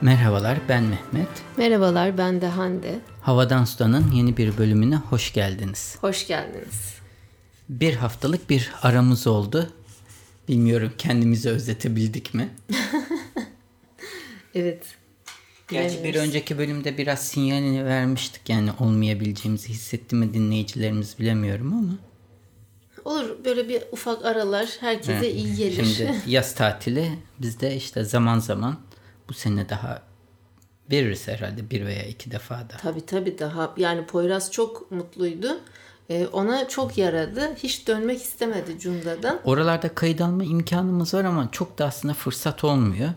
Merhabalar ben Mehmet. Merhabalar ben de Hande. Havadan Sudan'ın yeni bir bölümüne hoş geldiniz. Hoş geldiniz. Bir haftalık bir aramız oldu. Bilmiyorum kendimizi özletebildik mi? evet. Gerçi bir önceki bölümde biraz sinyalini vermiştik yani olmayabileceğimizi hissetti mi dinleyicilerimiz bilemiyorum ama. Olur böyle bir ufak aralar herkese evet. iyi gelir. Şimdi yaz tatili bizde işte zaman zaman bu sene daha veririz herhalde bir veya iki defa da. Tabii tabii daha yani Poyraz çok mutluydu. Ee, ona çok yaradı. Hiç dönmek istemedi Cunda'dan. Oralarda kayıt alma imkanımız var ama çok da aslında fırsat olmuyor.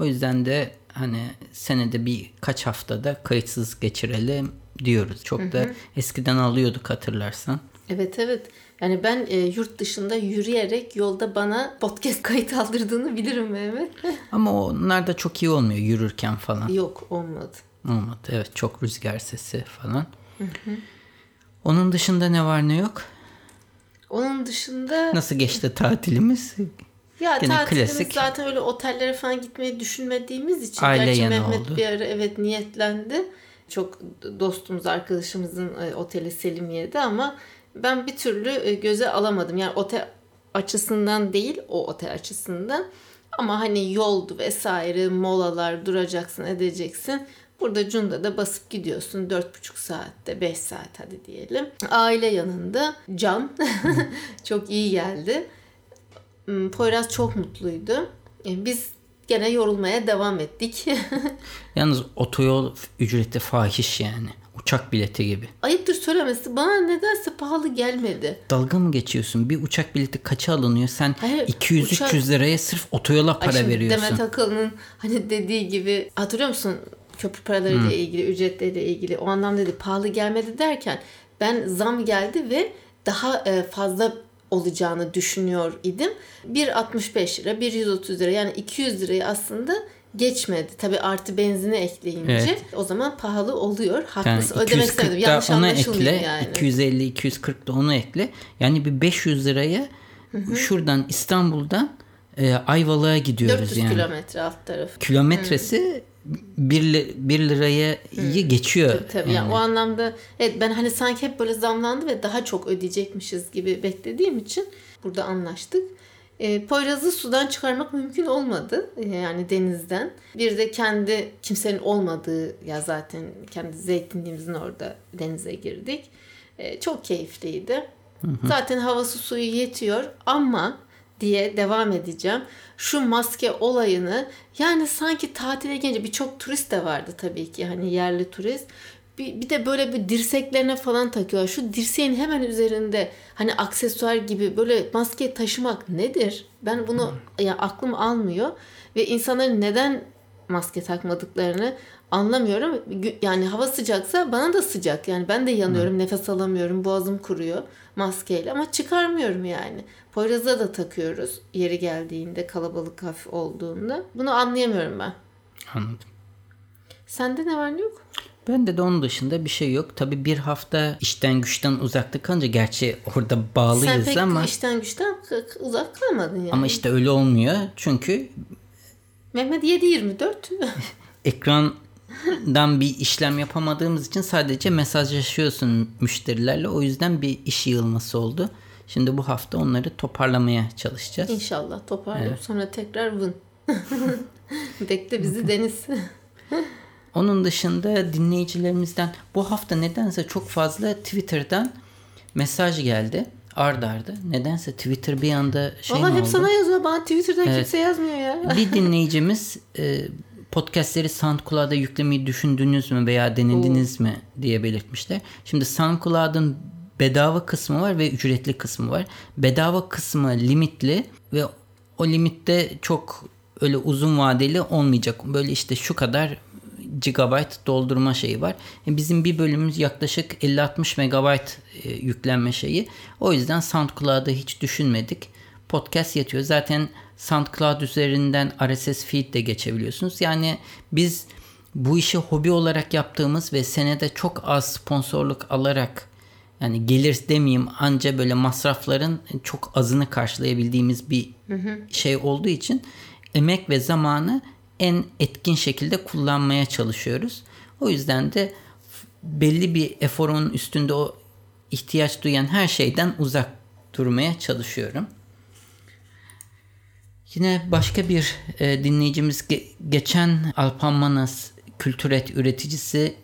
O yüzden de hani senede bir kaç haftada kayıtsız geçirelim diyoruz. Çok hı hı. da eskiden alıyorduk hatırlarsan. Evet evet. Yani ben e, yurt dışında yürüyerek yolda bana podcast kayıt aldırdığını bilirim Mehmet. Ama onlar da çok iyi olmuyor yürürken falan. Yok olmadı. Olmadı evet çok rüzgar sesi falan. Hı hı. Onun dışında ne var ne yok? Onun dışında... Nasıl geçti tatilimiz? Ya Gene tatilimiz klasik. zaten öyle otellere falan gitmeyi düşünmediğimiz için. Aile Gerçi Mehmet oldu. bir ara evet niyetlendi. Çok dostumuz arkadaşımızın e, oteli Selimiye'de ama ben bir türlü e, göze alamadım. Yani otel açısından değil o otel açısından. Ama hani yoldu vesaire molalar duracaksın edeceksin. Burada Cunda'da basıp gidiyorsun 4,5 saatte 5 saat hadi diyelim. Aile yanında Can çok iyi geldi. Hmm, Poyraz çok mutluydu. E, biz gene yorulmaya devam ettik. Yalnız otoyol ücreti fahiş yani. Uçak bileti gibi. Ayıptır söylemesi bana nedense pahalı gelmedi. Dalga mı geçiyorsun? Bir uçak bileti kaça alınıyor? Sen 200-300 uçak... liraya sırf otoyola para Ay veriyorsun. Demet Akalın'ın hani dediği gibi hatırlıyor musun? Köprü paralarıyla hmm. ilgili, ücretleriyle ilgili o anlamda dedi pahalı gelmedi derken ben zam geldi ve daha e, fazla olacağını düşünüyor idim. 1.65 lira, 1.130 lira yani 200 lirayı aslında geçmedi. Tabi artı benzini ekleyince evet. o zaman pahalı oluyor. Haklısın. Yani Ödemek istemedim. Yanlış ona ekle. Yani. 250 240 da onu ekle. Yani bir 500 liraya Hı-hı. şuradan İstanbul'dan e, Ayvalık'a gidiyoruz 400 yani. kilometre alt tarafı. Kilometresi Hı. 1, 1 liraya Hı. geçiyor. Tabii tabii. Yani. yani o anlamda evet ben hani sanki hep böyle zamlandı ve daha çok ödeyecekmişiz gibi beklediğim için burada anlaştık. E, Poyraz'ı sudan çıkarmak mümkün olmadı. E, yani denizden. Bir de kendi kimsenin olmadığı ya zaten kendi zeytinliğimizin orada denize girdik. E, çok keyifliydi. Hı hı. Zaten havası suyu yetiyor ama diye devam edeceğim. Şu maske olayını yani sanki tatile gelince birçok turist de vardı tabii ki hani yerli turist bir, bir de böyle bir dirseklerine falan takıyorlar. Şu dirseğin hemen üzerinde hani aksesuar gibi böyle maske taşımak nedir? Ben bunu hmm. ya aklım almıyor ve insanların neden maske takmadıklarını anlamıyorum. Yani hava sıcaksa bana da sıcak. Yani ben de yanıyorum, hmm. nefes alamıyorum, boğazım kuruyor maskeyle ama çıkarmıyorum yani. Poyraz'a da takıyoruz yeri geldiğinde, kalabalık hafif olduğunda. Bunu anlayamıyorum ben. Anladım. Sende ne var ne yok? Bende de onun dışında bir şey yok. Tabi bir hafta işten güçten uzakta kalınca gerçi orada bağlıyız Sen pek ama. işten güçten uzak kalmadın yani. Ama işte öyle olmuyor. Çünkü Mehmet 7-24. ekrandan bir işlem yapamadığımız için sadece mesajlaşıyorsun müşterilerle. O yüzden bir iş yığılması oldu. Şimdi bu hafta onları toparlamaya çalışacağız. İnşallah toparlayıp evet. sonra tekrar vın. Bekle bizi Deniz. Onun dışında dinleyicilerimizden bu hafta nedense çok fazla Twitter'dan mesaj geldi. Ard arda. Nedense Twitter bir anda şey Valla hep oldu? sana yazıyor. Bana Twitter'dan evet. kimse yazmıyor ya. bir dinleyicimiz e, podcastleri SoundCloud'a yüklemeyi düşündünüz mü veya denediniz Oo. mi diye belirtmişler. Şimdi SoundCloud'un bedava kısmı var ve ücretli kısmı var. Bedava kısmı limitli ve o limitte çok öyle uzun vadeli olmayacak. Böyle işte şu kadar GB doldurma şeyi var. E, bizim bir bölümümüz yaklaşık 50-60 MB e, yüklenme şeyi. O yüzden SoundCloud'ı hiç düşünmedik. Podcast yatıyor. Zaten SoundCloud üzerinden RSS feed de geçebiliyorsunuz. Yani biz bu işi hobi olarak yaptığımız ve senede çok az sponsorluk alarak yani gelir demeyeyim anca böyle masrafların çok azını karşılayabildiğimiz bir hı hı. şey olduğu için emek ve zamanı en etkin şekilde kullanmaya çalışıyoruz. O yüzden de belli bir eforun üstünde o ihtiyaç duyan her şeyden uzak durmaya çalışıyorum. Yine başka bir e, dinleyicimiz ge- geçen Alpan Manas kültüret üreticisi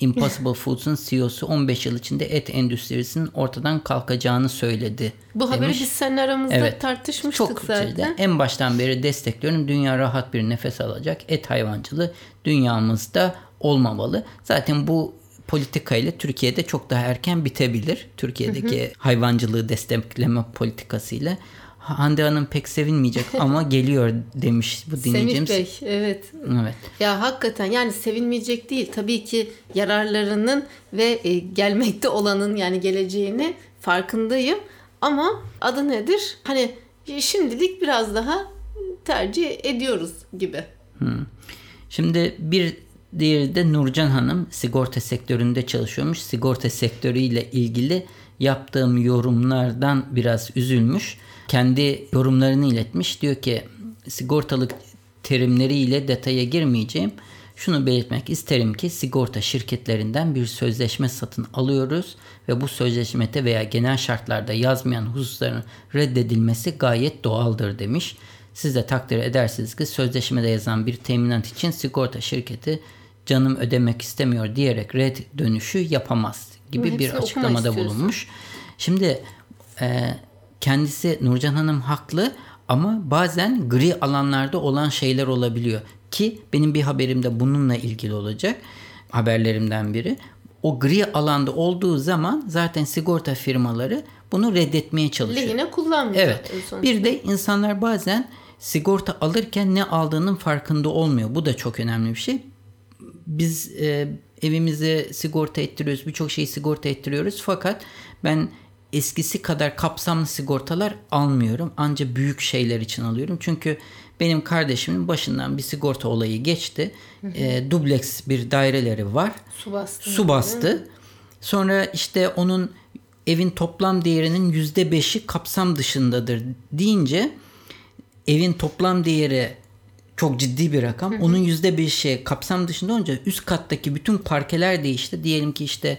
Impossible Foods'un CEO'su 15 yıl içinde et endüstrisinin ortadan kalkacağını söyledi. Bu demiş. haberi biz seninle aramızda Evet. tartışmıştık Çok zaten. şeyde. En baştan beri destekliyorum. Dünya rahat bir nefes alacak. Et hayvancılığı dünyamızda olmamalı. Zaten bu politika ile Türkiye'de çok daha erken bitebilir. Türkiye'deki hayvancılığı destekleme politikasıyla. Hande Hanım pek sevinmeyecek ama geliyor demiş bu Semih dinleyicimiz. Bey evet. Evet. Ya hakikaten yani sevinmeyecek değil. Tabii ki yararlarının ve e, gelmekte olanın yani geleceğini farkındayım. Ama adı nedir? Hani şimdilik biraz daha tercih ediyoruz gibi. Şimdi bir diğeri de Nurcan Hanım sigorta sektöründe çalışıyormuş. Sigorta sektörüyle ilgili yaptığım yorumlardan biraz üzülmüş. Kendi yorumlarını iletmiş. Diyor ki sigortalık terimleriyle detaya girmeyeceğim. Şunu belirtmek isterim ki sigorta şirketlerinden bir sözleşme satın alıyoruz ve bu sözleşmede veya genel şartlarda yazmayan hususların reddedilmesi gayet doğaldır demiş. Siz de takdir edersiniz ki sözleşmede yazan bir teminat için sigorta şirketi canım ödemek istemiyor diyerek red dönüşü yapamaz gibi bir açıklamada bulunmuş. Şimdi e, kendisi Nurcan Hanım haklı ama bazen gri alanlarda olan şeyler olabiliyor ki benim bir haberim de bununla ilgili olacak haberlerimden biri. O gri alanda olduğu zaman zaten sigorta firmaları bunu reddetmeye çalışıyor. Lehine kullanmıyor. Evet. Bir de insanlar bazen sigorta alırken ne aldığının farkında olmuyor. Bu da çok önemli bir şey. Biz e, evimize sigorta ettiriyoruz. Birçok şeyi sigorta ettiriyoruz. Fakat ben eskisi kadar kapsamlı sigortalar almıyorum. Ancak büyük şeyler için alıyorum. Çünkü benim kardeşimin başından bir sigorta olayı geçti. E, dubleks bir daireleri var. Su bastı. Su bastı. Sonra işte onun evin toplam değerinin yüzde beşi kapsam dışındadır deyince evin toplam değeri çok ciddi bir rakam. Onun yüzde beşi kapsam dışında olunca üst kattaki bütün parkeler değişti. Diyelim ki işte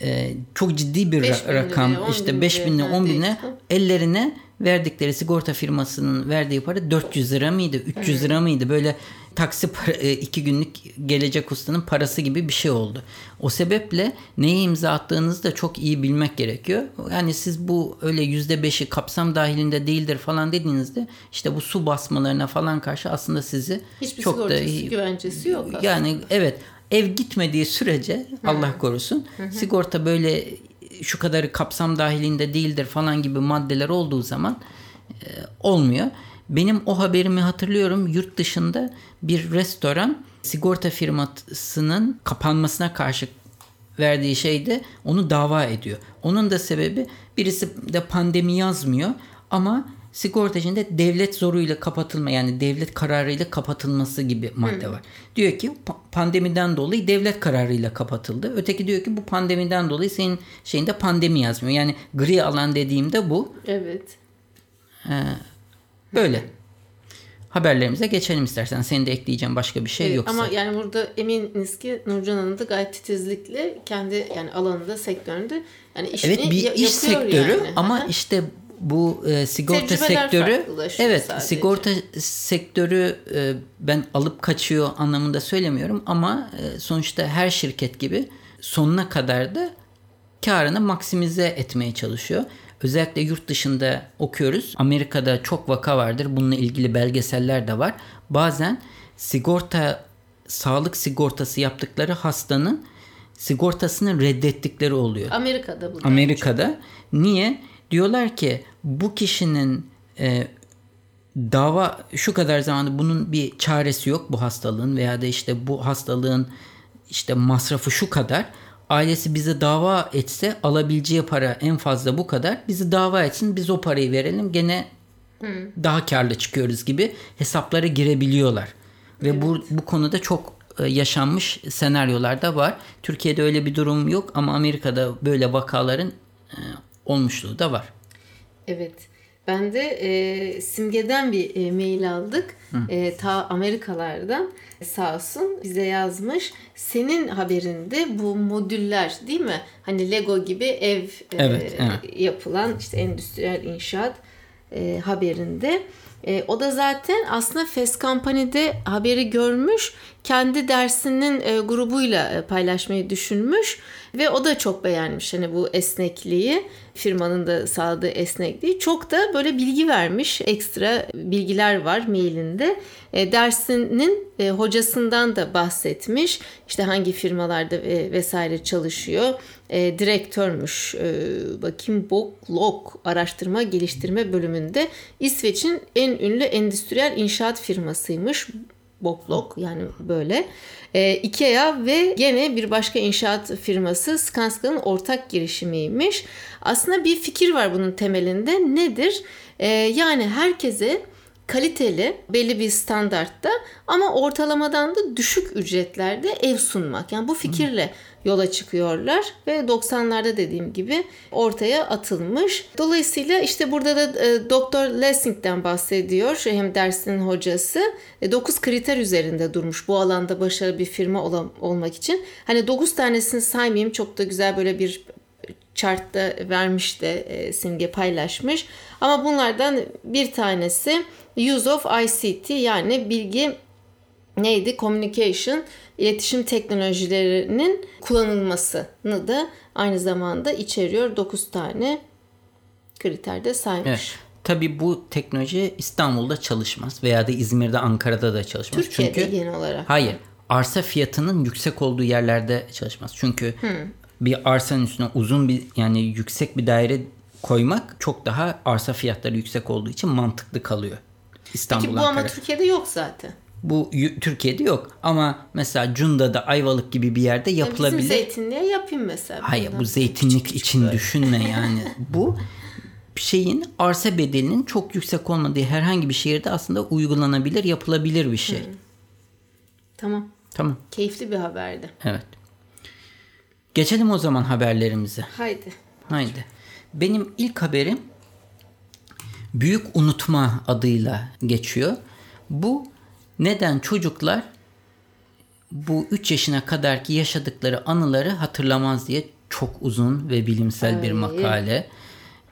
e, çok ciddi bir ra- bin liraya, rakam on işte bin 5 binle liraya 10 bine ellerine verdikleri sigorta firmasının verdiği para 400 lira mıydı 300 lira mıydı böyle taksi para, e, iki günlük gelecek ustanın parası gibi bir şey oldu. O sebeple neye imza attığınızı da çok iyi bilmek gerekiyor. Yani siz bu öyle yüzde beşi kapsam dahilinde değildir falan dediğinizde işte bu su basmalarına falan karşı aslında sizi Hiçbir çok da güvencesi yok aslında. yani evet ev gitmediği sürece Allah korusun sigorta böyle şu kadarı kapsam dahilinde değildir falan gibi maddeler olduğu zaman e, olmuyor. Benim o haberimi hatırlıyorum yurt dışında bir restoran sigorta firmasının kapanmasına karşı verdiği şeyde onu dava ediyor. Onun da sebebi birisi de pandemi yazmıyor ama sigortacında devlet zoruyla kapatılma yani devlet kararıyla kapatılması gibi madde var. Diyor ki pa- pandemiden dolayı devlet kararıyla kapatıldı. Öteki diyor ki bu pandemiden dolayı senin şeyinde pandemi yazmıyor. Yani gri alan dediğimde bu. Evet. Böyle. Haberlerimize geçelim istersen. Senin de ekleyeceğin başka bir şey Evet, yoksa. Ama yani burada eminiz ki Nurcan Hanım da gayet titizlikle kendi yani alanında, sektöründe yani işini Evet bir iş sektörü yani. ama işte bu e, sigorta Tecrübeler sektörü evet sadece. sigorta sektörü e, ben alıp kaçıyor anlamında söylemiyorum ama e, sonuçta her şirket gibi sonuna kadar da karını maksimize etmeye çalışıyor. Özellikle yurt dışında okuyoruz. Amerika'da çok vaka vardır. Bununla ilgili belgeseller de var. Bazen sigorta sağlık sigortası yaptıkları hastanın sigortasını reddettikleri oluyor. Amerika'da bu. Amerika'da. Niye? Diyorlar ki bu kişinin e, dava şu kadar zamanda bunun bir çaresi yok bu hastalığın veya da işte bu hastalığın işte masrafı şu kadar. Ailesi bize dava etse alabileceği para en fazla bu kadar. Bizi dava etsin biz o parayı verelim gene daha karlı çıkıyoruz gibi hesaplara girebiliyorlar. Ve bu, bu konuda çok e, yaşanmış senaryolar da var. Türkiye'de öyle bir durum yok ama Amerika'da böyle vakaların e, olmuşluğu da var. Evet. Ben de e, Simge'den bir e, mail aldık. E, ta Amerikalardan sağ olsun bize yazmış. Senin haberinde bu modüller değil mi? Hani Lego gibi ev e, Evet, yapılan işte endüstriyel inşaat e, haberinde. E, o da zaten aslında Fast Company'de haberi görmüş. Kendi dersinin e, grubuyla e, paylaşmayı düşünmüş. Ve o da çok beğenmiş hani bu esnekliği. Firmanın da sağladığı esnekliği. Çok da böyle bilgi vermiş. Ekstra bilgiler var mailinde. E, dersinin e, hocasından da bahsetmiş. İşte hangi firmalarda e, vesaire çalışıyor. E, direktörmüş. E, bakayım Boklok Araştırma Geliştirme bölümünde İsveç'in en ünlü endüstriyel inşaat firmasıymış. Boklok yani böyle. E, Ikea ve gene bir başka inşaat firması Skansky'nin ortak girişimiymiş. Aslında bir fikir var bunun temelinde. Nedir? E, yani herkese kaliteli belli bir standartta ama ortalamadan da düşük ücretlerde ev sunmak. Yani bu fikirle yola çıkıyorlar ve 90'larda dediğim gibi ortaya atılmış. Dolayısıyla işte burada da e, Doktor Lessing'den bahsediyor hem dersinin hocası. 9 kriter üzerinde durmuş bu alanda başarılı bir firma ol- olmak için. Hani 9 tanesini saymayayım çok da güzel böyle bir chartta vermiş de e, simge paylaşmış. Ama bunlardan bir tanesi use of ICT yani bilgi neydi? Communication, iletişim teknolojilerinin kullanılmasını da aynı zamanda içeriyor. 9 tane kriterde saymış. Evet. Tabii bu teknoloji İstanbul'da çalışmaz veya da İzmir'de, Ankara'da da çalışmaz. Türkiye'de Çünkü genel olarak. hayır, arsa fiyatının yüksek olduğu yerlerde çalışmaz. Çünkü bir arsanın üstüne uzun bir yani yüksek bir daire koymak çok daha arsa fiyatları yüksek olduğu için mantıklı kalıyor. İstanbul, Ki bu Ankara. ama Türkiye'de yok zaten. Bu Türkiye'de yok ama mesela Cunda'da Ayvalık gibi bir yerde yapılabilir. Bizim zeytinliğe yapayım mesela. Hayır Bundan bu zeytinlik küçük için böyle. düşünme yani. bu şeyin arsa bedelinin çok yüksek olmadığı herhangi bir şehirde aslında uygulanabilir, yapılabilir bir şey. Tamam. Tamam. Keyifli bir haberdi. Evet. Geçelim o zaman haberlerimize. Haydi. Haydi. Benim ilk haberim büyük unutma adıyla geçiyor. Bu neden çocuklar bu 3 yaşına kadarki yaşadıkları anıları hatırlamaz diye çok uzun ve bilimsel bir makale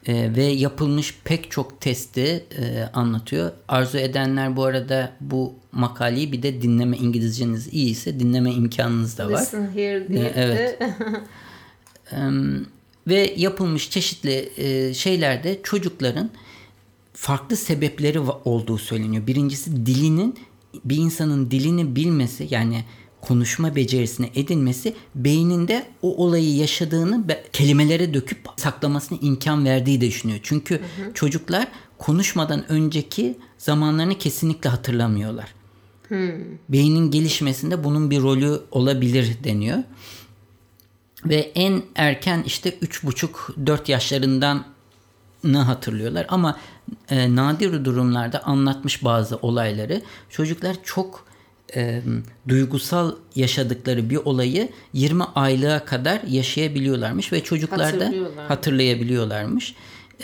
Ee, ve yapılmış pek çok testi e, anlatıyor. Arzu edenler bu arada bu makaleyi bir de dinleme İngilizceniz iyiyse dinleme imkanınız da var. Listen here diye evet. de ve yapılmış çeşitli e, şeylerde çocukların farklı sebepleri olduğu söyleniyor. Birincisi dilinin bir insanın dilini bilmesi yani konuşma becerisini edinmesi beyninde o olayı yaşadığını kelimelere döküp saklamasına imkan verdiği düşünüyor. Çünkü çocuklar konuşmadan önceki zamanlarını kesinlikle hatırlamıyorlar. Beynin gelişmesinde bunun bir rolü olabilir deniyor. Ve en erken işte 3,5-4 yaşlarından ne hatırlıyorlar ama e, nadir durumlarda anlatmış bazı olayları çocuklar çok e, duygusal yaşadıkları bir olayı 20 aylığa kadar yaşayabiliyorlarmış ve çocuklar da hatırlayabiliyorlarmış.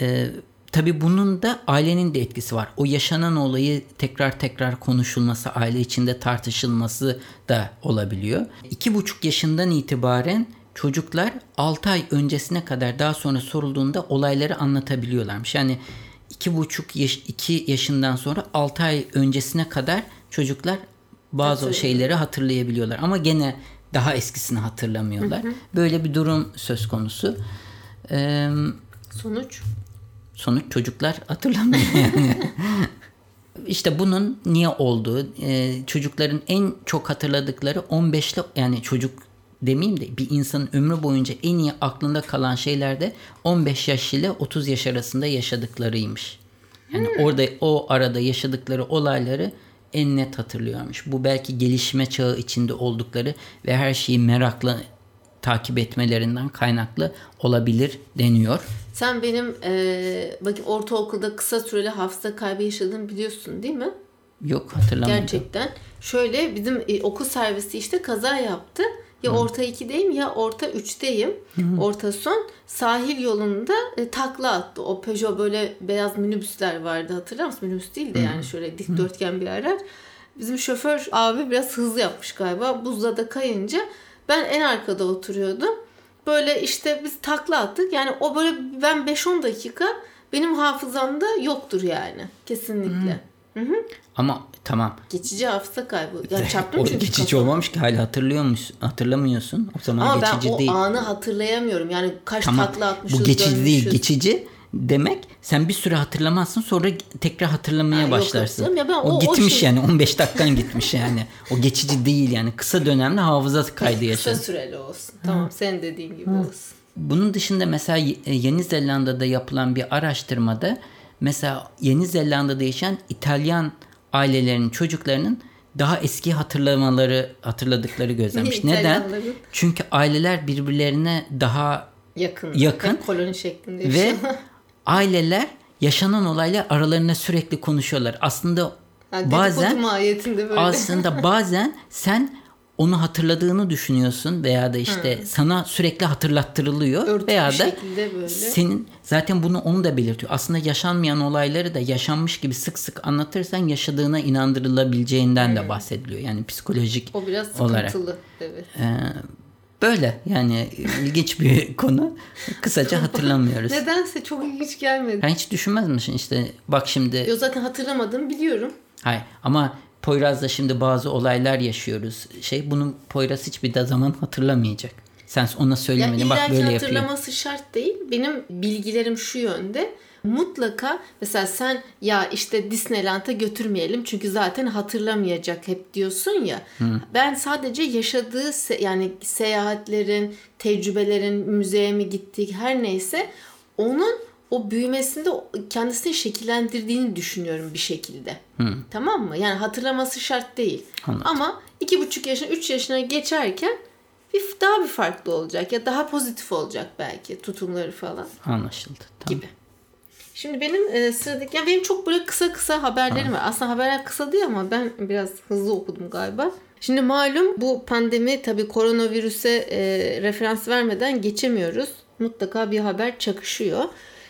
E, Tabi bunun da ailenin de etkisi var. O yaşanan olayı tekrar tekrar konuşulması, aile içinde tartışılması da olabiliyor. İki buçuk yaşından itibaren çocuklar 6 ay öncesine kadar daha sonra sorulduğunda olayları anlatabiliyorlarmış. Yani iki buçuk yaş, iki yaşından sonra 6 ay öncesine kadar çocuklar bazı Hatırlıyor. şeyleri hatırlayabiliyorlar. Ama gene daha eskisini hatırlamıyorlar. Böyle bir durum söz konusu. Eee sonuç. sonuç çocuklar hatırlamıyor yani. işte bunun niye olduğu e, çocukların en çok hatırladıkları 15'li yani çocuk demeyeyim de bir insanın ömrü boyunca en iyi aklında kalan şeyler de 15 yaş ile 30 yaş arasında yaşadıklarıymış. Yani orada o arada yaşadıkları olayları en net hatırlıyormuş. Bu belki gelişme çağı içinde oldukları ve her şeyi merakla takip etmelerinden kaynaklı olabilir deniyor. Sen benim e, bakayım ortaokulda kısa süreli hafıza kaybı yaşadığımı biliyorsun değil mi? Yok hatırlamıyorum. Gerçekten. Şöyle bizim e, okul servisi işte kaza yaptı. Ya orta 2'deyim ya orta 3'teyim. Orta son sahil yolunda e, takla attı. O Peugeot böyle beyaz minibüsler vardı hatırlar mısın? Minibüs değil de yani şöyle dikdörtgen bir araç. Bizim şoför abi biraz hızlı yapmış galiba. Buzda da kayınca ben en arkada oturuyordum. Böyle işte biz takla attık. Yani o böyle ben 5-10 dakika benim hafızamda yoktur yani. Kesinlikle. Hı hı. Ama tamam. Geçici hafıza kaybı. Yani çarptım o çünkü geçici kafamı. olmamış ki hala hatırlıyor musun? Hatırlamıyorsun. O zaman Ama ben geçici o değil. anı hatırlayamıyorum. Yani kaç Tamam. takla atmışız, Bu geçici değil. dönmüşüz. Geçici demek sen bir süre hatırlamazsın sonra tekrar hatırlamaya Ha, yok, başlarsın. yok. Ya ben o, o- o gitmiş şey- yani 15 dakikan gitmiş yani. O geçici değil yani. Kısa dönemli hafıza kaydı Kısa yaşadın. süreli olsun. Tamam senin dediğin gibi olsun. Bunun dışında mesela Ye- Yeni Zelanda'da yapılan bir araştırmada mesela Yeni Zelanda'da yaşayan İtalyan ailelerin çocuklarının daha eski hatırlamaları hatırladıkları gözlenmiş. Neden? Çünkü aileler birbirlerine daha Yakın. Yakın. Koloni şeklinde ve aileler yaşanan olaylar aralarında sürekli konuşuyorlar. Aslında Yani bazen böyle. aslında bazen sen onu hatırladığını düşünüyorsun veya da işte sana sürekli hatırlattırılıyor Örtük veya da böyle. senin zaten bunu onu da belirtiyor. Aslında yaşanmayan olayları da yaşanmış gibi sık sık anlatırsan yaşadığına inandırılabileceğinden de bahsediliyor. Yani psikolojik o biraz olarak. sıkıntılı. Evet. Ee, böyle yani ilginç bir konu. Kısaca hatırlamıyoruz. Nedense çok ilginç gelmedi. Sen hiç düşünmez misin işte bak şimdi Yo zaten hatırlamadım biliyorum. hayır ama Poyraz'da şimdi bazı olaylar yaşıyoruz. Şey bunu Poyraz hiçbir de zaman hatırlamayacak. Sen ona söylemedin bak illaki böyle yapıyor. hatırlaması şart değil. Benim bilgilerim şu yönde. Mutlaka mesela sen ya işte Disneyland'a götürmeyelim çünkü zaten hatırlamayacak hep diyorsun ya. Ben sadece yaşadığı se- yani seyahatlerin, tecrübelerin, müzeye mi gittik her neyse onun o büyümesinde kendisini şekillendirdiğini düşünüyorum bir şekilde. Tamam mı? Yani hatırlaması şart değil. Anladım. Ama iki buçuk yaşına, üç yaşına geçerken bir daha bir farklı olacak ya daha pozitif olacak belki tutumları falan Anlaşıldı. Tamam. gibi. Şimdi benim e, sıradaki yani benim çok böyle kısa kısa haberlerim var. Aslında haberler kısa değil ama ben biraz hızlı okudum galiba. Şimdi malum bu pandemi tabii koronavirüse e, referans vermeden geçemiyoruz. Mutlaka bir haber çakışıyor.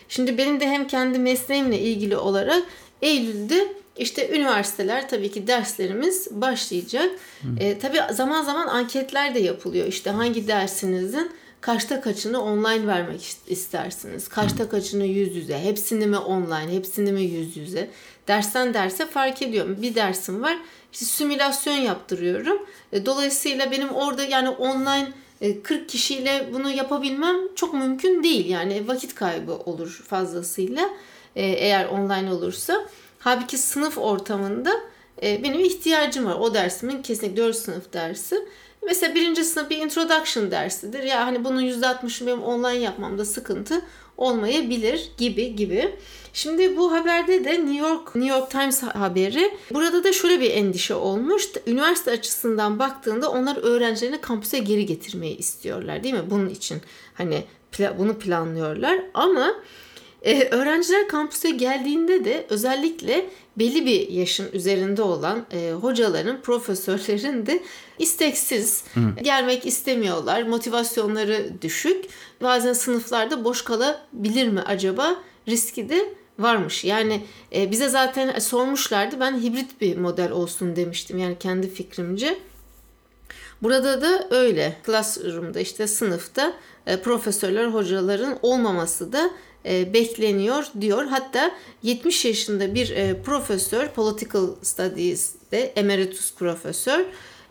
Şimdi benim de hem kendi mesleğimle ilgili olarak Eylül'de işte üniversiteler tabii ki derslerimiz başlayacak. E, tabii zaman zaman anketler de yapılıyor. İşte hangi dersinizin kaçta kaçını online vermek ist- istersiniz? Kaçta kaçını yüz yüze? Hepsini mi online? Hepsini mi yüz yüze? Dersten derse fark ediyorum. Bir dersim var. İşte simülasyon yaptırıyorum. E, Dolayısıyla benim orada yani online 40 kişiyle bunu yapabilmem çok mümkün değil. Yani vakit kaybı olur fazlasıyla e, eğer online olursa. Halbuki sınıf ortamında e, benim ihtiyacım var. O dersimin kesinlikle 4 sınıf dersi. Mesela birinci sınıf bir introduction dersidir. Ya hani bunun %60'ını benim online yapmamda sıkıntı olmayabilir gibi gibi. Şimdi bu haberde de New York New York Times haberi. Burada da şöyle bir endişe olmuş. Üniversite açısından baktığında onlar öğrencilerini kampüse geri getirmeyi istiyorlar değil mi? Bunun için hani bunu planlıyorlar ama ee, öğrenciler kampüse geldiğinde de özellikle belli bir yaşın üzerinde olan e, hocaların, profesörlerin de isteksiz gelmek istemiyorlar. Motivasyonları düşük. Bazen sınıflarda boş kalabilir mi acaba? Riski de varmış. Yani e, bize zaten sormuşlardı. Ben hibrit bir model olsun demiştim. Yani kendi fikrimce. Burada da öyle. Classroom'da işte sınıfta e, profesörler, hocaların olmaması da e, bekleniyor diyor. Hatta 70 yaşında bir e, profesör, Political Studies'de emeritus profesör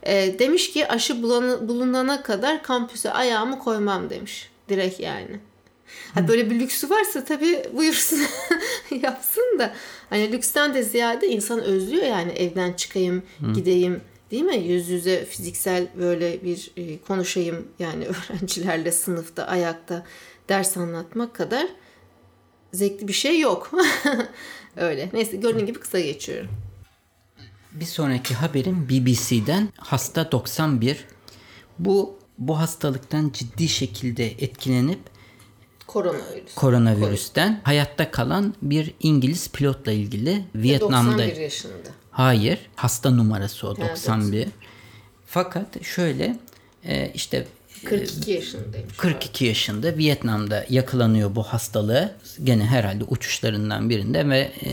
e, demiş ki aşı bulan- bulunana kadar kampüse ayağımı koymam demiş. Direkt yani. Ha böyle bir lüksü varsa tabii buyursun yapsın da hani lüksten de ziyade insan özlüyor yani evden çıkayım, gideyim değil mi? Yüz yüze fiziksel böyle bir e, konuşayım yani öğrencilerle sınıfta ayakta ders anlatmak kadar zevkli bir şey yok. Öyle. Neyse gördüğün gibi kısa geçiyorum. Bir sonraki haberim BBC'den hasta 91. Bu bu hastalıktan ciddi şekilde etkilenip Koronavirüs. koronavirüsten hayatta kalan bir İngiliz pilotla ilgili Vietnam'da 91 yaşında. Hayır. Hasta numarası o Ha, 91. Fakat şöyle e, işte 42 yaşındaymış. 42 yaşında Vietnam'da yakalanıyor bu hastalığı. Gene herhalde uçuşlarından birinde ve e,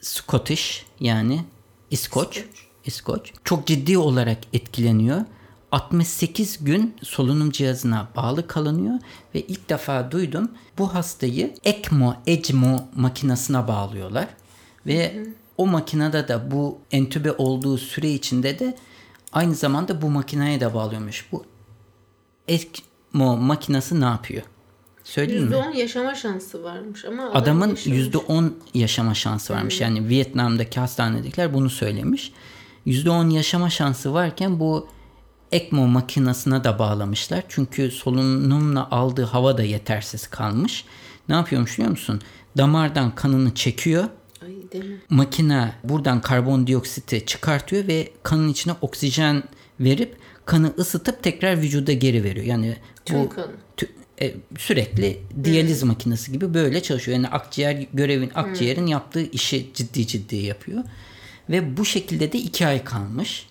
Scottish yani İskoç, İskoç. İskoç çok ciddi olarak etkileniyor. 68 gün solunum cihazına bağlı kalınıyor ve ilk defa duydum bu hastayı ECMO, ECMO makinesine bağlıyorlar ve o makinede de bu entübe olduğu süre içinde de aynı zamanda bu makineye de bağlıyormuş. Bu ECMO makinesi ne yapıyor? Söyleyeyim mi? %10 yaşama şansı varmış ama adam Adamın yaşamış. %10 yaşama şansı varmış. Yani Vietnam'daki hastanedekiler bunu söylemiş. %10 yaşama şansı varken bu ECMO makinesine de bağlamışlar. Çünkü solunumla aldığı hava da yetersiz kalmış. Ne yapıyormuş biliyor musun? Damardan kanını çekiyor. Ay deme. Makine buradan karbondioksiti çıkartıyor ve kanın içine oksijen verip kanı ısıtıp tekrar vücuda geri veriyor. Yani Tüm bu tü- e, sürekli diyaliz makinesi gibi böyle çalışıyor. Yani akciğer görevin akciğerin yaptığı işi ciddi ciddi yapıyor. Ve bu şekilde de iki ay kalmış.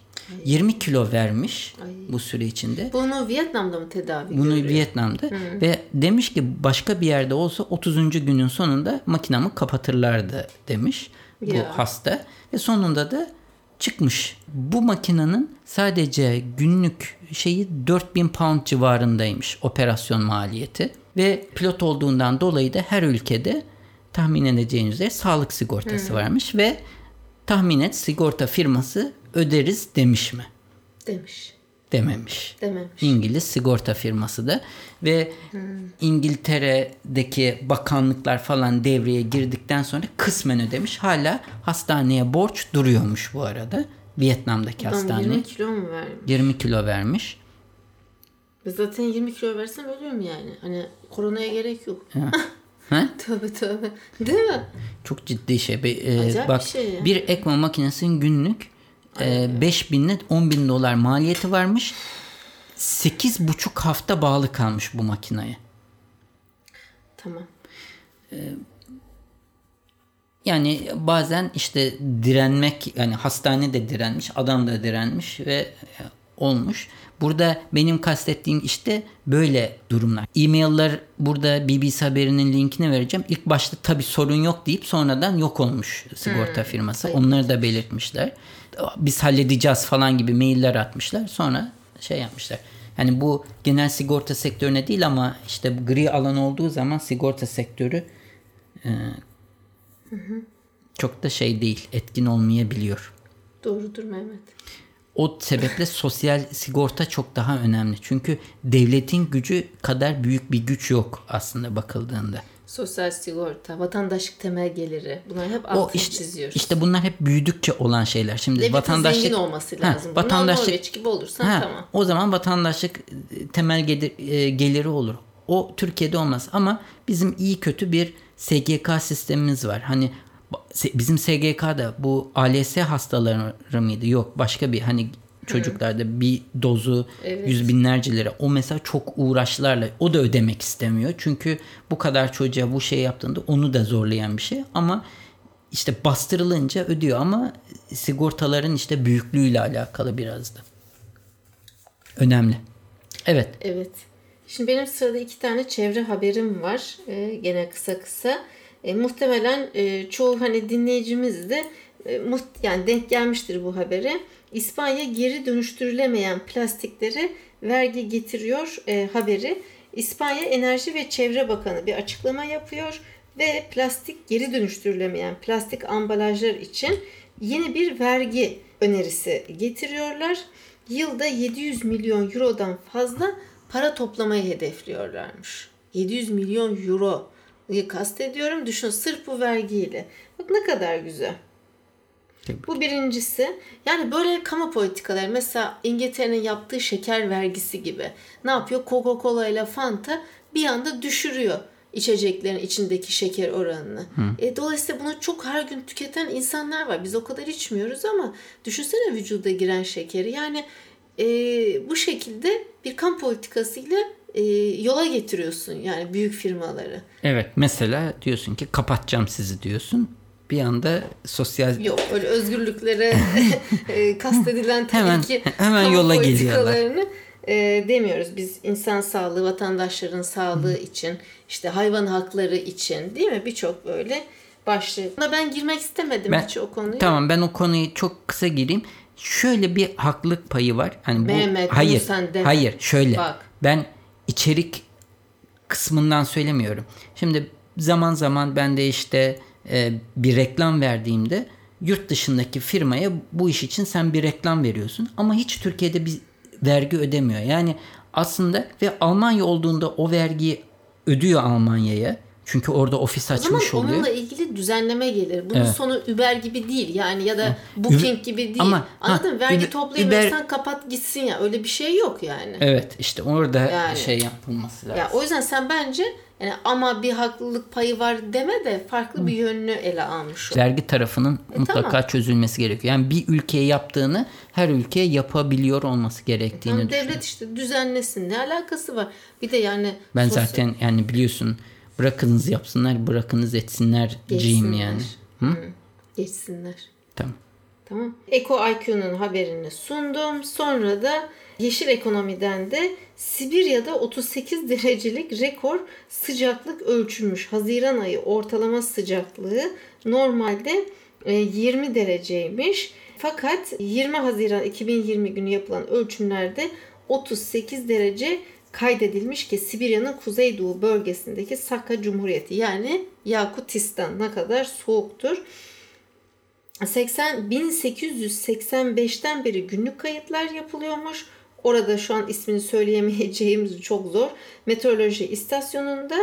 20 kilo vermiş bu süre içinde. Bunu Vietnam'da mı tedavi Bunu görüyor? Vietnam'da ve demiş ki başka bir yerde olsa 30. günün sonunda makinamı kapatırlardı demiş bu Ya. hasta ve sonunda da çıkmış. Bu makinenin sadece günlük şeyi 4000 pound civarındaymış operasyon maliyeti ve pilot olduğundan dolayı da her ülkede tahmin edeceğiniz üzere sağlık sigortası varmış ve tahmin et sigorta firması öderiz demiş mi? Demiş. Dememiş. Dememiş. İngiliz sigorta firması da ve İngiltere'deki bakanlıklar falan devreye girdikten sonra kısmen ödemiş. Hala hastaneye borç duruyormuş bu arada. Vietnam'daki Adam hastane 20 20, kilo mu vermiş? kilo vermiş. Zaten 20 kilo versem ölüyorum yani. Hani koronaya gerek yok. Ha? Tövbe tövbe. Değil mi? Çok ciddi şey. Be- e, Acayip bak bir şey ya. bir ECMO makinesinin günlük e, 5 bin ile 10 bin dolar maliyeti varmış. 8,5 hafta bağlı kalmış bu makineye. Tamam. Yani bazen işte direnmek yani hastane de direnmiş, adam da direnmiş ve e, olmuş. Burada benim kastettiğim işte böyle durumlar. E-mailler burada BBC Haberinin linkini vereceğim. İlk başta tabii sorun yok deyip sonradan yok olmuş sigorta firması. Onları da belirtmişler. Biz halledeceğiz falan gibi mailler atmışlar. Sonra şey yapmışlar. Yani bu genel sigorta sektörüne değil ama işte gri alan olduğu zaman sigorta sektörü çok da şey değil, etkin olmayabiliyor. Doğrudur Mehmet. O sebeple sosyal sigorta çok daha önemli. Çünkü devletin gücü kadar büyük bir güç yok aslında bakıldığında. Sosyal sigorta, vatandaşlık temel geliri. Bunlar hep altını işte, çiziyoruz. işte bunlar hep büyüdükçe olan şeyler. Şimdi Devletin vatandaşlık zengin olması Ha, lazım. Bunlar vatandaşlık gibi olursan Ha, tamam. O zaman vatandaşlık e, temel gelir- e, geliri olur. O Türkiye'de olmaz ama bizim iyi kötü bir SGK sistemimiz var. Hani bizim SGK'da bu ALS hastaları mıydı? Yok başka bir hani çocuklarda bir dozu Evet. yüz binlerce lira. O mesela çok uğraşlarla o da ödemek istemiyor. Çünkü bu kadar çocuğa bu şey yaptığında onu da zorlayan bir şey ama işte bastırılınca ödüyor ama sigortaların işte büyüklüğüyle alakalı biraz da. Önemli. Evet. Evet. Şimdi benim sırada iki tane çevre haberim var. Ee, gene kısa kısa. E, muhtemelen e, çoğu hani dinleyicimiz de e, yani denk gelmiştir bu habere. İspanya geri dönüştürülemeyen plastiklere vergi getiriyor e, haberi. İspanya Enerji ve Çevre Bakanı bir açıklama yapıyor ve plastik geri dönüştürülemeyen plastik ambalajlar için yeni bir vergi önerisi getiriyorlar. Yılda 700 milyon eurodan fazla para toplamayı hedefliyorlarmış. 700 milyon euro kastediyorum. Düşün sırf bu vergiyle. Bak ne kadar güzel. Bu birincisi. Yani böyle kamu politikaları mesela İngiltere'nin yaptığı şeker vergisi gibi. Ne yapıyor? Coca-Cola ile Fanta bir anda düşürüyor içeceklerin içindeki şeker oranını. E, dolayısıyla bunu çok her gün tüketen insanlar var. Biz o kadar içmiyoruz ama düşünsene vücuda giren şekeri. Yani e, bu şekilde bir kamu politikasıyla e, yola getiriyorsun yani büyük firmaları. Evet. Mesela diyorsun ki kapatacağım sizi diyorsun. bir anda sosyal Yok öyle özgürlüklere e, kastedilen tabii Hemen- ki hemen yola geliyorlar. e, demiyoruz. Biz insan sağlığı, vatandaşların sağlığı için, işte hayvan hakları için değil mi? Birçok böyle başlık. Ben girmek istemedim Ben- hiç o konuya. Tamam ben o konuyu çok kısa gireyim. Şöyle bir haklılık payı var. Hani bu Mehmet, hayır. Hayır, şöyle. Bak. Ben içerik kısmından söylemiyorum. Şimdi zaman zaman ben de işte e, bir reklam verdiğimde yurt dışındaki firmaya bu iş için sen bir reklam veriyorsun ama hiç Türkiye'de bir vergi ödemiyor. Yani aslında ve Almanya olduğunda o vergiyi ödüyor Almanya'ya. Çünkü orada ofis O zaman açmış oluyor. onunla ilgili düzenleme gelir. Bunun Evet. sonu Uber gibi değil. Yani ya da Booking gibi değil. Ama, Anladın ha, mı? Vergi Uber- toplayamıyorsan kapat gitsin ya. Öyle bir şey yok yani. Evet işte orada Yani. şey yapılması lazım. Ya o yüzden sen bence yani ama bir haklılık payı var deme de farklı bir yönünü ele almış ol. vergi tarafının mutlaka E, tamam. çözülmesi gerekiyor. Yani bir ülkeye yaptığını her ülkeye yapabiliyor olması gerektiğini Yani düşünüyorum. devlet işte düzenlesin. Ne alakası var? Bir de yani Ben sosyal- zaten yani biliyorsun bırakınız yapsınlar, bırakınız etsinler Geçsinler. yani. Hı, Geçsinler. Tamam. Tamam. Eko IQ'nun haberini sundum. Sonra da yeşil ekonomiden de Sibirya'da 38 derecelik rekor sıcaklık ölçülmüş. Haziran ayı ortalama sıcaklığı normalde e, 20 dereceymiş. Fakat 20 Haziran 2020 günü yapılan ölçümlerde 38 derece kaydedilmiş ki Sibirya'nın kuzeydoğu bölgesindeki Sakka Cumhuriyeti yani Yakutistan ne kadar soğuktur. 80 1885'ten beri günlük kayıtlar yapılıyormuş. Orada şu an ismini söyleyemeyeceğimiz çok zor. Meteoroloji istasyonunda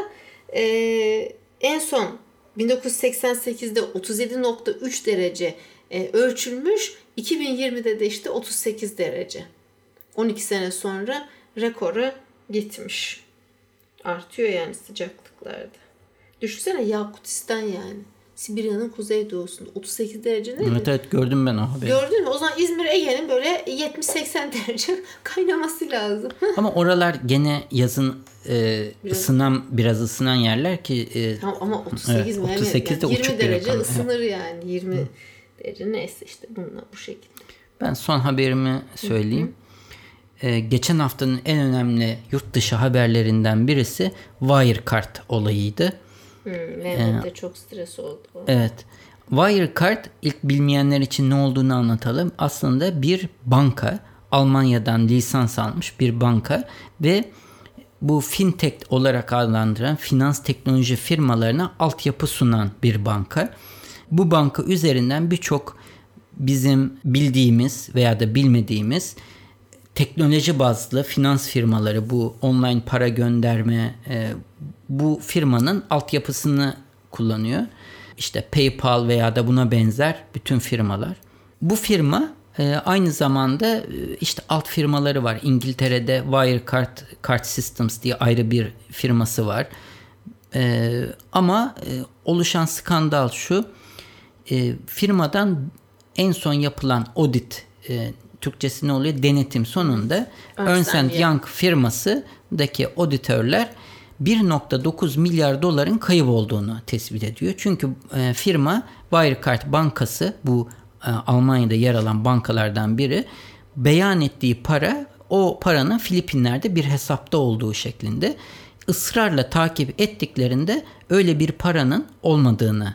eee, en son 1988'de 37.3 derece e, ölçülmüş. 2020'de de işte 38 derece. 12 sene sonra rekora gitmiş. Artıyor yani sıcaklıklarda. Düşünsene Yakutistan yani. Sibirya'nın kuzeydoğusunda 38 derece nedir? Evet evet gördüm ben o haberi. Gördün mü? O zaman İzmir Ege'nin böyle 70-80 derece kaynaması lazım. Ama oralar gene yazın e, Biraz- ısınan biraz ısınan yerler ki e, Tamam ama 38 mi? Evet, Hem 38 de yani 20 uçuk bir derece ısınır yani. 20 derece neyse işte bununla bu şekilde. Ben son haberimi söyleyeyim. Ee, geçen haftanın en önemli yurt dışı haberlerinden birisi Wirecard olayıydı. Hmm, Mehmet de çok stres oldu. Evet. Wirecard ilk bilmeyenler için ne olduğunu anlatalım. Aslında bir banka. Almanya'dan lisans almış bir banka ve bu fintech olarak adlandıran finans teknoloji firmalarına altyapı sunan bir banka. Bu banka üzerinden birçok bizim bildiğimiz veya da bilmediğimiz teknoloji bazlı finans firmaları bu online para gönderme e, bu firmanın altyapısını kullanıyor. İşte PayPal veya da buna benzer bütün firmalar. Bu firma e, aynı zamanda e, işte alt firmaları var. İngiltere'de Wirecard Card Systems diye ayrı bir firması var. Ama oluşan skandal şu. Firmadan en son yapılan audit Türkçesi ne oluyor? Denetim sonunda Ernst. Young firmasındaki auditörler 1.9 milyar doların kayıp olduğunu tespit ediyor. Çünkü e, firma Wirecard Bankası bu e, Almanya'da yer alan bankalardan biri beyan ettiği para o paranın Filipinler'de bir hesapta olduğu şeklinde ısrarla takip ettiklerinde öyle bir paranın olmadığını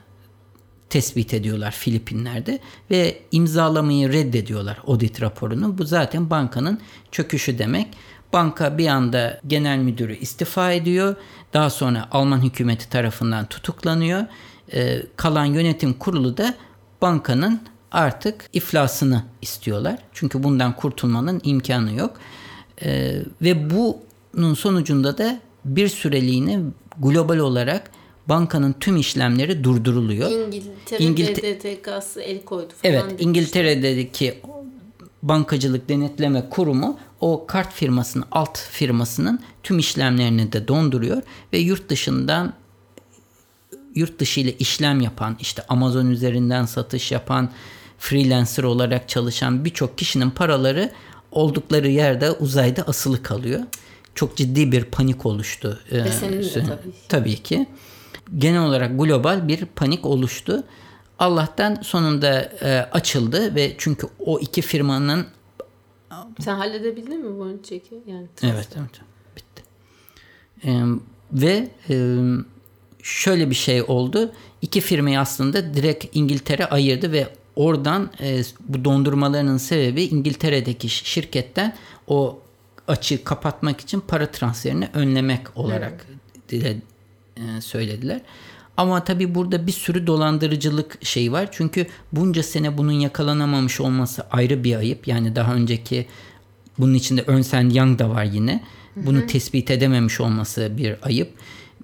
tespit ediyorlar Filipinler'de ve imzalamayı reddediyorlar audit raporunu. Bu zaten bankanın çöküşü demek. Banka bir anda genel müdürü istifa ediyor. Daha sonra Alman hükümeti tarafından tutuklanıyor. Ee, kalan yönetim kurulu da bankanın artık iflasını istiyorlar. Çünkü bundan kurtulmanın imkanı yok. Ee, ve bunun sonucunda da bir süreliğine global olarak bankanın tüm işlemleri durduruluyor. İngiltere İngiltere- BDTK'sı el koydu falan. Evet. İngiltere'deki bankacılık denetleme kurumu o kart firmasının alt firmasının tüm işlemlerini de donduruyor ve yurt dışından yurt dışı ile işlem yapan işte Amazon üzerinden satış yapan freelancer olarak çalışan birçok kişinin paraları oldukları yerde uzayda asılı kalıyor. Çok ciddi bir panik oluştu. Ve senin de tabii. Tabii ki. Genel olarak global bir panik oluştu. Allah'tan sonunda e, açıldı ve çünkü o iki firmanın Sen halledebildin mi bu çeki? Yani Evet, evet. Bitti. Ee, ve e, şöyle bir şey oldu. İki firmayı aslında direkt İngiltere ayırdı ve oradan e, bu dondurmalarının sebebi İngiltere'deki şirketten o açığı kapatmak için para transferini önlemek olarak dile e, söylediler. Ama tabii burada bir sürü dolandırıcılık şeyi var. Çünkü bunca sene bunun yakalanamamış olması ayrı bir ayıp. Yani daha önceki bunun içinde Ernst Young da var yine. Bunu tespit edememiş olması bir ayıp.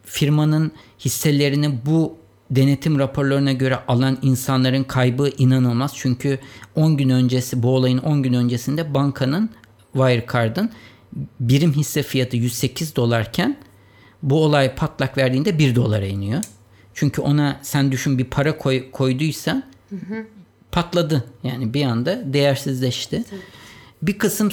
Firmanın hisselerini bu denetim raporlarına göre alan insanların kaybı inanılmaz. Çünkü 10 gün öncesi bu olayın 10 gün öncesinde bankanın Wirecard'ın birim hisse fiyatı 108 dolarken bu olay patlak verdiğinde 1 dolara iniyor. Çünkü ona sen düşün bir para koy, koyduysan patladı. Yani bir anda değersizleşti. Bir kısım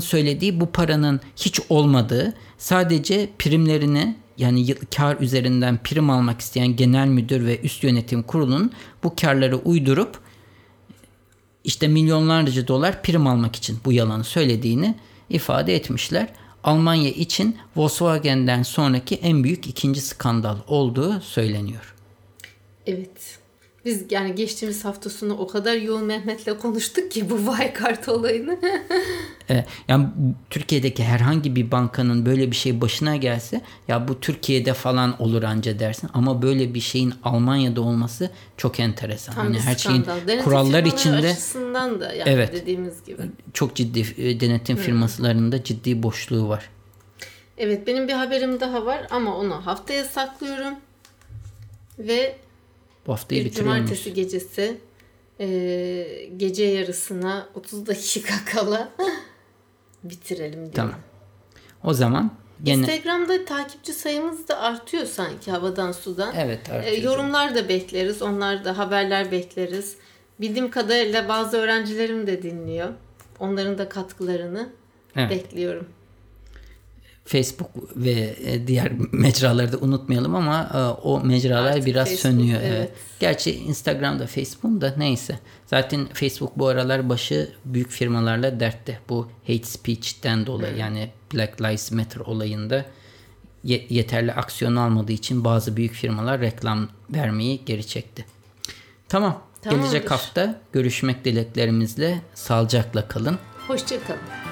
söylediği bu paranın hiç olmadığı sadece primlerini yani kar üzerinden prim almak isteyen genel müdür ve üst yönetim kurulunun bu karları uydurup işte milyonlarca dolar prim almak için bu yalanı söylediğini ifade etmişler. Almanya için Volkswagen'den sonraki en büyük ikinci skandal olduğu söyleniyor. Evet. Biz yani geçtiğimiz hafta sonu o kadar yoğun Mehmet'le konuştuk ki bu Wirecard olayını. E, yani Türkiye'deki herhangi bir bankanın böyle bir şey başına gelse ya bu Türkiye'de falan olur anca dersin ama böyle bir şeyin Almanya'da olması çok enteresan. Tam hani her şeyin. Denetim kurallar içinde açısından da yani Evet. dediğimiz gibi. çok ciddi e, denetim firmalarında ciddi boşluğu var. Evet benim bir haberim daha var ama onu haftaya saklıyorum. Ve Bu haftayı bitiriyor muyuz? cumartesi gecesi e, gece yarısına 30 dakika kala bitirelim diyorum. Tamam. O zaman gene Instagram'da takipçi sayımız da artıyor sanki havadan sudan. evet E, artıyor. yorumlar da bekleriz. Onlar da haberler bekleriz. Bildiğim kadarıyla bazı öğrencilerim de dinliyor. Onların da katkılarını Evet. bekliyorum. Facebook ve e, diğer mecraları da unutmayalım ama e, o mecralar Artık biraz Facebook, sönüyor. Evet. evet. Gerçi Instagram'da Facebook da neyse. Zaten Facebook bu aralar başı büyük firmalarla dertte. Bu hate speech'ten dolayı yani Black Lives Matter olayında ye- yeterli aksiyon almadığı için bazı büyük firmalar reklam vermeyi geri çekti. Tamam. Tamamdır. Gelecek hafta görüşmek dileklerimizle sağlıcakla kalın. Hoşçakalın.